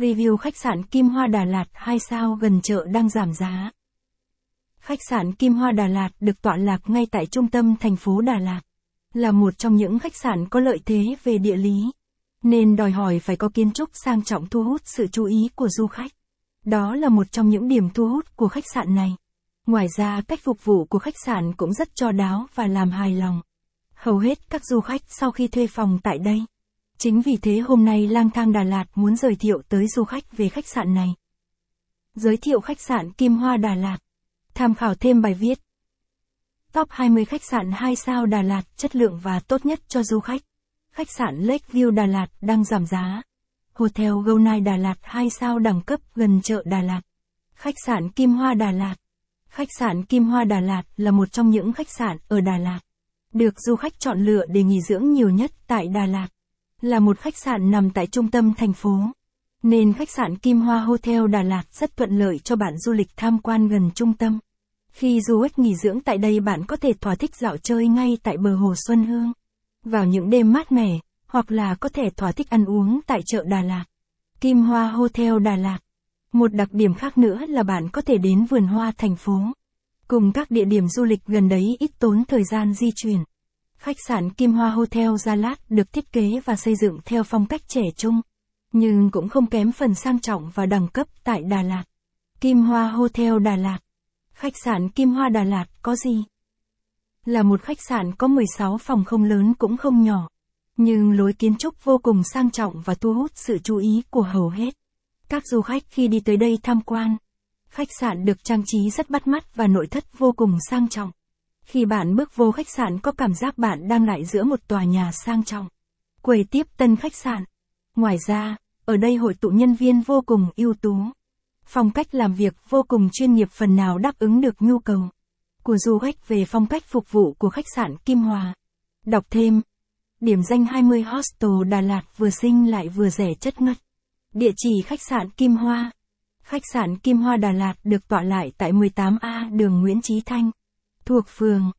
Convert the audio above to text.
Review khách sạn Kim Hoa Đà Lạt 2 sao gần chợ đang giảm giá. Khách sạn Kim Hoa Đà Lạt được tọa lạc ngay tại trung tâm thành phố Đà Lạt. Là một trong những khách sạn có lợi thế về địa lý. Nên đòi hỏi phải có kiến trúc sang trọng thu hút sự chú ý của du khách. Đó là một trong những điểm thu hút của khách sạn này. Ngoài ra, cách phục vụ của khách sạn cũng rất cho đáo và làm hài lòng. Hầu hết các du khách sau khi thuê phòng tại đây. Chính vì thế hôm nay lang thang Đà Lạt muốn giới thiệu tới du khách về khách sạn này. Giới thiệu khách sạn Kim Hoa Đà Lạt. Tham khảo thêm bài viết. Top 20 khách sạn 2 sao Đà Lạt chất lượng và tốt nhất cho du khách. Khách sạn Lakeview Đà Lạt đang giảm giá. Hotel Goldnight Đà Lạt 2 sao đẳng cấp gần chợ Đà Lạt. Khách sạn Kim Hoa Đà Lạt. Khách sạn Kim Hoa Đà Lạt là một trong những khách sạn ở Đà Lạt. Được du khách chọn lựa để nghỉ dưỡng nhiều nhất tại Đà Lạt. Là một khách sạn nằm tại trung tâm thành phố. Nên khách sạn Kim Hoa Hotel Đà Lạt rất thuận lợi cho bạn du lịch tham quan gần trung tâm. Khi du khách nghỉ dưỡng tại đây bạn có thể thỏa thích dạo chơi ngay tại bờ hồ Xuân Hương. Vào những đêm mát mẻ, hoặc là có thể thỏa thích ăn uống tại chợ Đà Lạt. Kim Hoa Hotel Đà Lạt. Một đặc điểm khác nữa là bạn có thể đến vườn hoa thành phố. Cùng các địa điểm du lịch gần đấy ít tốn thời gian di chuyển. Khách sạn Kim Hoa Hotel Gia Lát được thiết kế và xây dựng theo phong cách trẻ trung, nhưng cũng không kém phần sang trọng và đẳng cấp tại Đà Lạt. Kim Hoa Hotel Đà Lạt. Khách sạn Kim Hoa Đà Lạt có gì? Là một khách sạn có 16 phòng không lớn cũng không nhỏ, nhưng lối kiến trúc vô cùng sang trọng và thu hút sự chú ý của hầu hết. Các du khách khi đi tới đây tham quan, khách sạn được trang trí rất bắt mắt và nội thất vô cùng sang trọng. Khi bạn bước vô khách sạn có cảm giác bạn đang lại giữa một tòa nhà sang trọng. Quầy tiếp tân khách sạn. Ngoài ra, ở đây hội tụ nhân viên vô cùng ưu tú. Phong cách làm việc vô cùng chuyên nghiệp phần nào đáp ứng được nhu cầu của du khách về phong cách phục vụ của khách sạn Kim Hòa. Đọc thêm. Điểm danh 20 Hostel Đà Lạt vừa xinh lại vừa rẻ chất ngất. Địa chỉ khách sạn Kim Hoa. Khách sạn Kim Hoa Đà Lạt được tọa lại tại 18A đường Nguyễn Trí Thanh, thuộc phường.